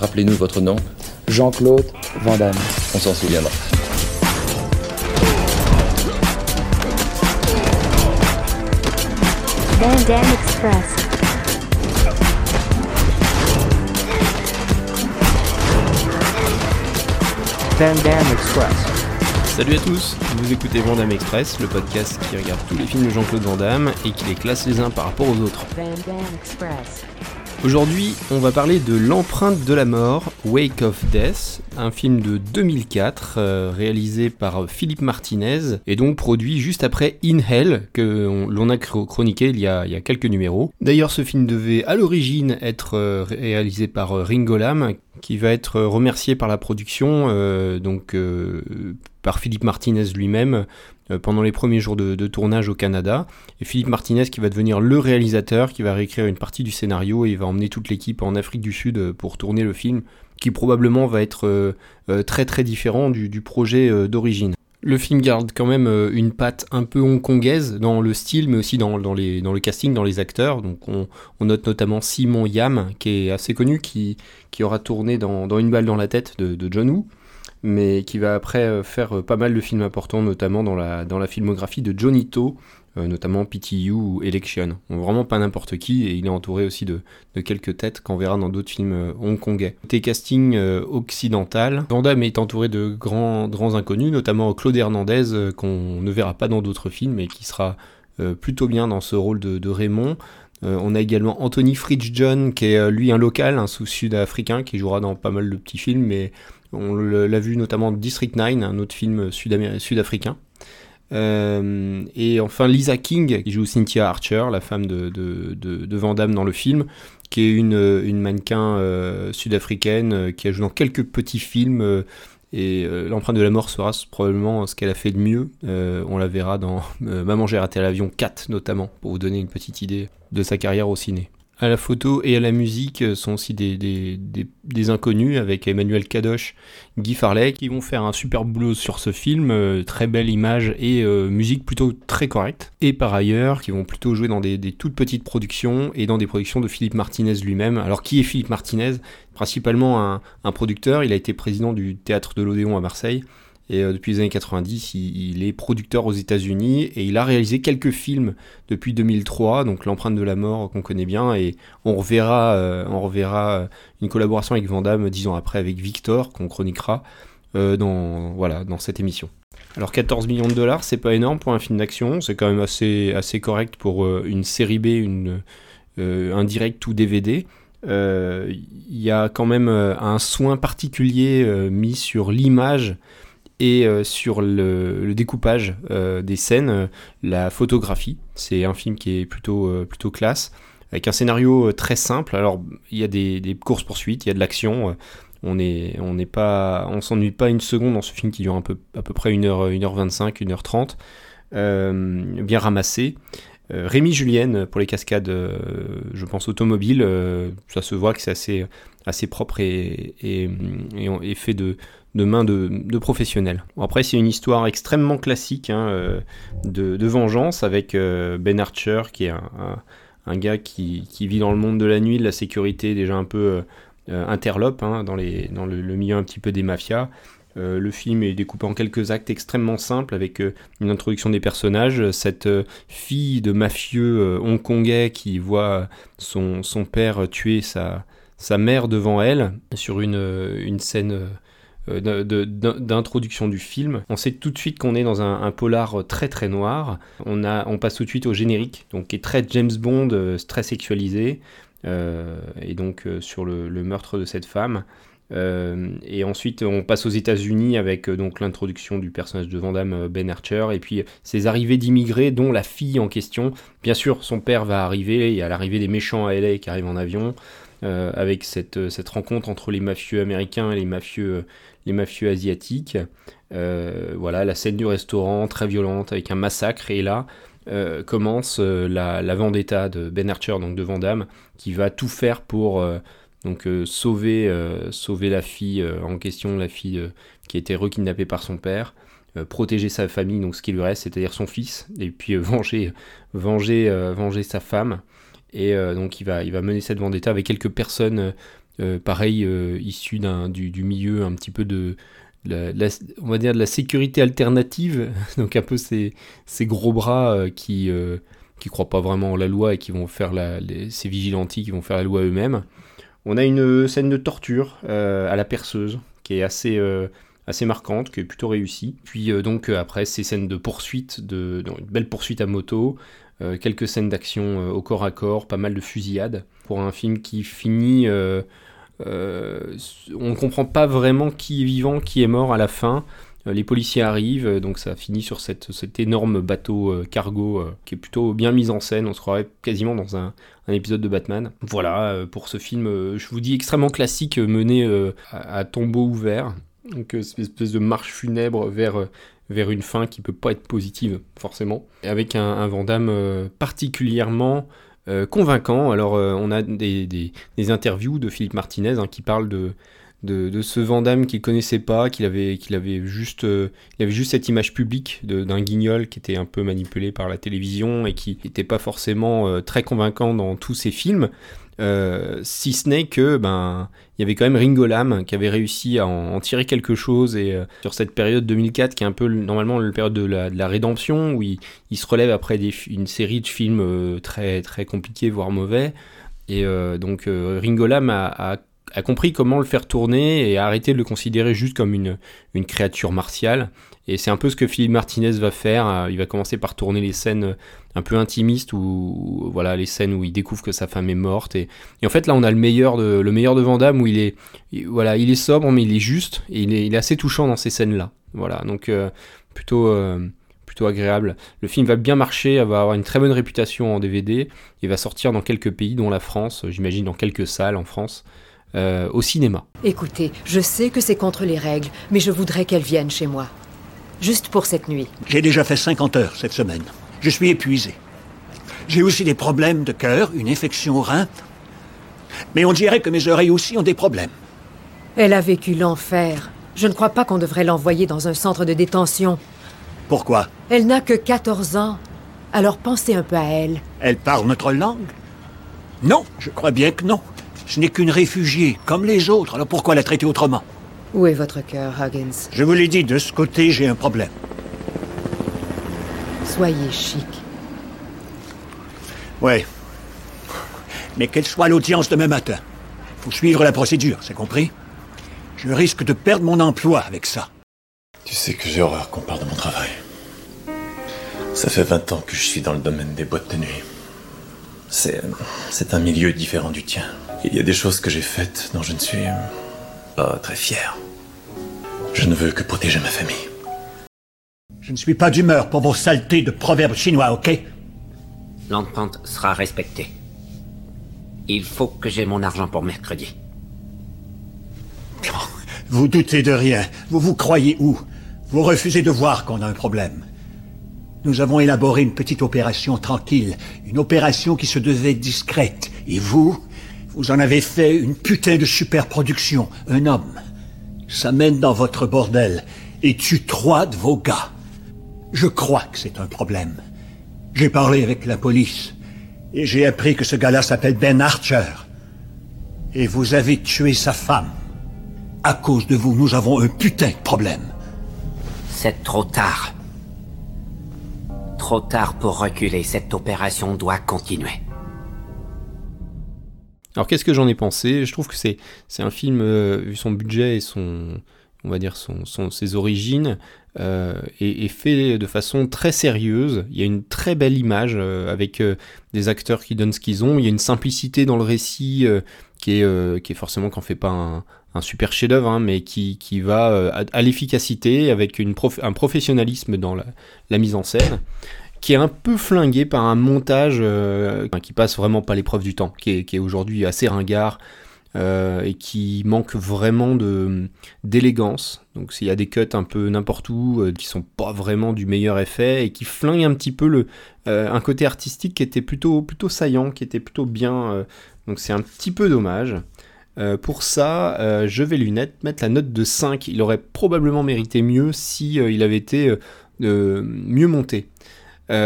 Rappelez-nous votre nom. Jean-Claude Van Damme. On s'en souviendra. Van Damme Express. Van Damme Express. Salut à tous, vous écoutez Vandame Express, le podcast qui regarde tous les films de Jean-Claude Van Damme et qui les classe les uns par rapport aux autres. Van Damme Express. Aujourd'hui, on va parler de L'empreinte de la mort, Wake of Death, un film de 2004 euh, réalisé par Philippe Martinez et donc produit juste après In Hell que on- l'on a chro- chroniqué il y a, quelques numéros. D'ailleurs, ce film devait à l'origine être euh, réalisé par euh, Ringo Lam qui va être remercié par la production, donc par Philippe Martinez lui-même pendant les premiers jours de, tournage au Canada. Et Philippe Martinez qui va devenir le réalisateur, qui va réécrire une partie du scénario et il va emmener toute l'équipe en Afrique du Sud euh, pour tourner le film, qui probablement va être euh, euh, très très différent du, projet euh, d'origine. Le film garde quand même euh, une patte un peu hongkongaise dans le style, mais aussi dans, le casting, dans les acteurs. Donc on, note notamment Simon Yam, qui est assez connu, qui, qui aura tourné dans, dans Une balle dans la tête de, de John Woo, mais qui va après euh, faire euh, pas mal de films importants, notamment dans la, filmographie de Johnny To, euh, notamment PTU ou Election. Vraiment pas n'importe qui, et il est entouré aussi de, quelques têtes qu'on verra dans d'autres films hongkongais. Côté casting occidental, Van Damme est entouré de grands, grands inconnus, notamment Claude Hernandez, qu'on ne verra pas dans d'autres films, et qui sera plutôt bien dans ce rôle de Raymond. Euh, on a également Anthony Fridge John, qui est euh, lui un local, un sous-sud-africain, qui jouera dans pas mal de petits films, mais on l'a vu notamment District 9, un autre film sud-amé- sud-africain. Euh, et enfin Lisa King, qui joue Cynthia Archer, la femme de, de, de, dans le film, qui est une, mannequin euh, sud-africaine euh, qui a joué dans quelques petits films. Et euh, l'empreinte de la mort sera probablement ce qu'elle a fait de mieux. Euh, on la verra dans euh, Maman j'ai raté l'avion 4 notamment, pour vous donner une petite idée de sa carrière au ciné. À la photo et à la musique euh, sont aussi des, des, des, inconnus avec Emmanuel Kadosh, Guy Farley qui vont faire un super boulot sur ce film, euh, très belle image et euh, musique plutôt très correcte. Et par ailleurs, qui vont plutôt jouer dans des, des toutes petites productions et dans des productions de Philippe Martinez lui-même. Alors qui est Philippe Martinez? Principalement un, un producteur, il a été président du théâtre de l'Odéon à Marseille. Et euh, depuis les années 90, il, est producteur aux États-Unis et il a réalisé quelques films depuis 2003, donc L'empreinte de la mort qu'on connaît bien, et on reverra, euh, on reverra euh, une collaboration avec Van Damme dix ans après avec Victor qu'on chroniquera dans, voilà, dans cette émission. Alors 14 millions de dollars, c'est pas énorme pour un film d'action, c'est quand même assez, assez correct pour une série B, une, un direct ou DVD. Il y a quand même un soin particulier mis sur l'image et euh, sur le, découpage euh, des scènes, euh, la photographie. C'est un film qui est plutôt, plutôt classe, avec un scénario très simple. Alors, il y a des, courses-poursuites, il y a de l'action. on est, on n'est pas, on s'ennuie pas une seconde dans ce film qui dure un peu, à peu près 1h, 1h25, 1h30. Euh, bien ramassé. Rémi Julienne pour les cascades, je pense automobiles, ça se voit que c'est assez, assez propre et, et, et fait de, de main de, professionnels. Après, c'est une histoire extrêmement classique hein, euh, de, vengeance avec euh, Ben Archer, qui est un, gars qui, vit dans le monde de la nuit, de la sécurité, déjà un peu euh, interlope hein, dans, le, milieu un petit peu des mafias. Le film est découpé en quelques actes extrêmement simples avec une introduction des personnages. Cette fille de mafieux hongkongais qui voit son, père tuer sa, mère devant elle sur une, scène d'introduction du film. On sait tout de suite qu'on est dans un, polar très très noir. On, a, on passe tout de suite au générique, donc qui est très James Bond, euh, très sexualisé, euh, et donc euh, sur le, meurtre de cette femme. Euh, et ensuite, on passe aux États-Unis avec euh, donc l'introduction du personnage de Van Damme, Ben Archer, et puis ces arrivées d'immigrés, dont la fille en question. Bien sûr, son père va arriver, il y a l'arrivée des méchants à LA qui arrivent en avion, euh, avec cette, cette rencontre entre les mafieux américains et les mafieux, les mafieux asiatiques. Euh, voilà, la scène du restaurant, très violente, avec un massacre, et là, euh, commence euh, la, vendetta de Ben Archer, donc de Van Damme, qui va tout faire pour donc sauver, sauver la fille en question, la fille qui a été rekidnappée par son père, protéger sa famille, donc ce qui lui reste, c'est-à-dire son fils, et puis venger, venger, venger sa femme. Et donc il va, il va mener cette vendetta avec quelques personnes pareil, issu d'un, du, du, milieu un petit peu de, la, on va dire de la sécurité alternative, donc un peu ces, ces gros bras qui qui croient pas vraiment en la loi et qui vont faire la, ces vigilantes qui vont faire la loi eux-mêmes. On a une scène de torture à la perceuse qui est assez assez marquante, qui est plutôt réussie. Puis euh, donc euh, après ces scènes de poursuite, de, une belle poursuite à moto, euh, quelques scènes d'action au corps à corps, pas mal de fusillades, pour un film qui finit... on ne comprend pas vraiment qui est vivant, qui est mort à la fin. Les policiers arrivent, donc ça finit sur cet énorme bateau cargo qui est plutôt bien mis en scène. On se croirait quasiment dans un, épisode de Batman. Voilà, pour ce film, je vous dis extrêmement classique, mené à, tombeau ouvert. Donc euh, cette espèce de marche funèbre vers, euh, une fin qui peut pas être positive forcément. avec un, un Vandame euh, convaincant. Alors on a des, interviews de Philippe Martinez hein, qui parle de, ce Vandame qu'il connaissait pas, qu'il avait, qu'il juste, il avait juste cette image publique d'un guignol qui était un peu manipulé par la télévision et qui n'était pas forcément très convaincant dans tous ses films. Euh, si ce n'est que ben il y avait quand même Ringo Lam qui avait réussi à en, tirer quelque chose et euh, sur cette période 2004 qui est un peu normalement la période de la, rédemption où il, se relève après une série de films euh, très très compliqués voire mauvais. Et donc Ringo Lam a, a, compris comment le faire tourner et a arrêté de le considérer juste comme une, une créature martiale. Et c'est un peu ce que Philippe Martinez va faire. Il va commencer par tourner les scènes un peu intimiste ou voilà les scènes où il découvre que sa femme est morte. Et, en fait là on a le meilleur de le meilleur de où il est voilà il est sobre mais il est juste et il est, assez touchant dans ces scènes là voilà donc euh, plutôt euh, plutôt agréable. Le film va bien marcher va avoir une très bonne réputation en DVD et va sortir dans quelques pays dont la France j'imagine dans quelques salles en France euh, au cinéma. Écoutez, je sais que c'est contre les règles, mais je voudrais qu'elle vienne chez moi. Juste pour cette nuit. J'ai déjà fait 50 heures cette semaine. Je suis épuisé. J'ai aussi des problèmes de cœur, une infection au rein. Mais on dirait que mes oreilles aussi ont des problèmes. Elle a vécu l'enfer. Je ne crois pas qu'on devrait l'envoyer dans un centre de détention. Pourquoi? Elle n'a que 14 ans. Alors pensez un peu à elle. Elle parle notre langue? Non, je crois bien que non. Ce n'est qu'une réfugiée, comme les autres. Alors pourquoi la traiter autrement? Où est votre cœur, Huggins? Je vous l'ai dit, de ce côté, j'ai un problème. Soyez chic. Ouais. Mais quelle soit l'audience demain matin, faut suivre la procédure, c'est compris? Je risque de perdre mon emploi avec ça. Tu sais que j'ai horreur qu'on parle de mon travail. Ça fait 20 ans que je suis dans le domaine des boîtes de nuit. C'est. C'est un milieu différent du tien. Il y a des choses que j'ai faites dont je ne suis pas très fier. Je ne veux que protéger ma famille. Je ne suis pas d'humeur pour vos saletés de proverbes chinois, ok? L'entente sera respectée. Il faut que j'ai mon argent pour mercredi. Vous doutez de rien. Vous vous croyez où? Vous refusez de voir qu'on a un problème. Nous avons élaboré une petite opération tranquille, une opération qui se devait discrète. Et vous, vous en avez fait une putain de superproduction, un homme. Ça mène dans votre bordel et tue trois de vos gars. Je crois que c'est un problème. J'ai parlé avec la police et j'ai appris que ce gars-là s'appelle Ben Archer. Et vous avez tué sa femme. À cause de vous, nous avons un putain de problème. C'est trop tard. Trop tard pour reculer. Cette opération doit continuer. Alors qu'est-ce que j'en ai pensé? Je trouve que c'est un film euh, vu son budget et son on va dire son, son ses origines euh, est, fait de façon très sérieuse. Il y a une très belle image euh, avec euh, des acteurs qui donnent ce qu'ils ont. Il y a une simplicité dans le récit qui, est, qui est forcément fait pas un, super chef-d'œuvre, hein, mais qui, qui va à, l'efficacité avec une un professionnalisme dans la, mise en scène qui est un peu flingué par un montage qui passe vraiment pas l'épreuve du temps, qui est, qui est aujourd'hui assez ringard, euh, et qui manque vraiment de d'élégance. Donc s'il y a des cuts un peu n'importe où euh, qui sont pas vraiment du meilleur effet et qui flinguent un petit peu le euh, un côté artistique qui était plutôt plutôt saillant, qui était plutôt bien. donc c'est un petit peu dommage. pour ça, je vais lui mettre la note de 5. Il aurait probablement mérité mieux si il avait été mieux monté.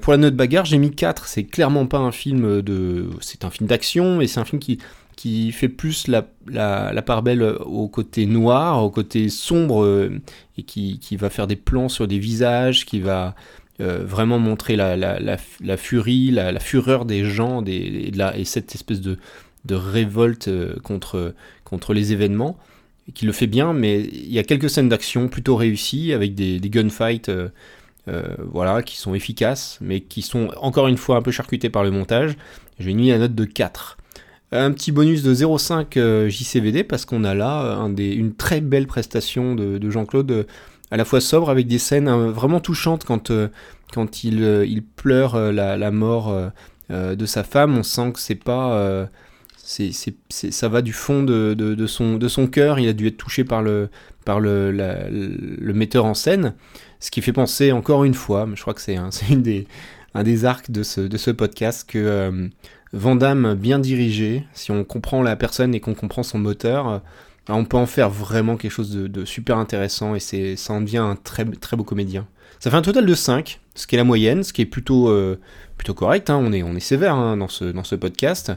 Pour la note bagarre, j'ai mis 4. C'est clairement pas un film de. C'est un film d'action, et c'est un film qui, qui fait plus la, la, la part belle au côté noir, au côté sombre, euh, et qui, qui va faire des plans sur des visages, qui va euh, vraiment montrer la, la, la, la furie, la, fureur des gens des, de et cette espèce de, de révolte euh, contre, contre les événements, qui le fait bien, mais il y a quelques scènes d'action plutôt réussies, avec des, des gunfights euh, euh, voilà, qui sont efficaces, mais qui sont encore une fois un peu charcutés par le montage. Je vais mis la note de 4. Un petit bonus de 0,5 euh, JCVD parce qu'on a là euh, une très belle prestation de, de Jean-Claude, euh, à la fois sobre avec des scènes euh, vraiment touchantes quand, euh, quand il, euh, il pleure euh, la, mort euh, euh, de sa femme. On sent que c'est pas. Ça va du fond de, son, cœur. Il a dû être touché par le, metteur en scène. Ce qui fait penser encore une fois, je crois que c'est un, des, arcs de ce, podcast, que euh, bien dirigé, si on comprend la personne et qu'on comprend son moteur, euh, on peut en faire vraiment quelque chose de, super intéressant et c'est, ça en devient un très, beau comédien. Ça fait un total de 5, ce qui est la moyenne, ce qui est plutôt, euh, correct, hein, on, est, sévère hein, dans ce podcast.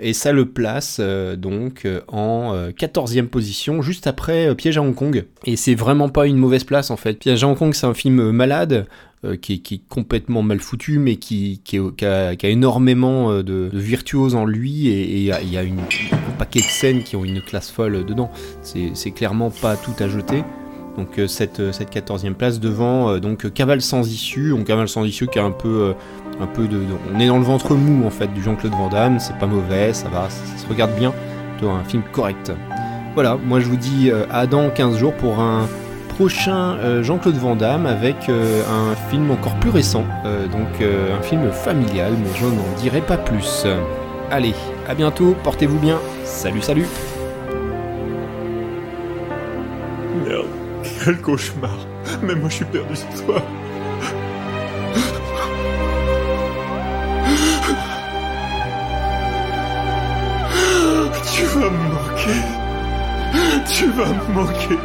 Et ça le place euh, donc euh, en euh, 14e position, juste après euh, Piège à Hong Kong. Et c'est vraiment pas une mauvaise place en fait. Piège à Hong Kong, c'est un film euh, malade, euh, qui, est, complètement mal foutu, mais qui, a, énormément euh, de, de virtuose en lui. Et il y a, un paquet de scènes qui ont une classe folle dedans. C'est clairement pas tout à jeter. Donc euh, cette, euh, cette 14e place devant euh, donc euh, Cavale sans issue, Cavale sans issue qui a un peu euh, un peu de, on est dans le ventre mou en fait du Jean-Claude Van Damme, c'est pas mauvais, ça va, ça, se regarde bien, plutôt un film correct. Voilà, moi je vous dis euh, à dans 15 jours pour un prochain euh, Jean-Claude Van Damme avec euh, un film encore plus récent, euh, donc euh, un film familial, mais je n'en dirai pas plus. Allez, à bientôt, portez-vous bien, salut salut quel cauchemar. Même moi je suis perdu ce soir. Tu vas me manquer. Tu vas me manquer.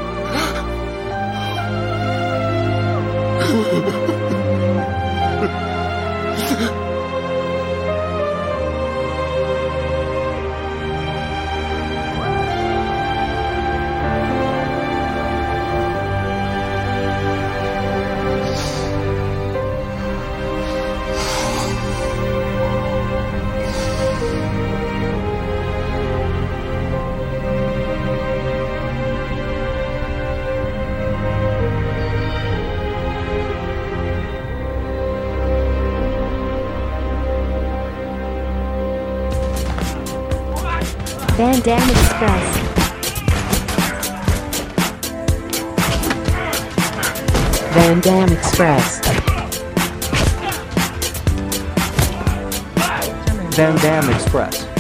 Van Dam Express. Van Dam Express. Van Dam Express.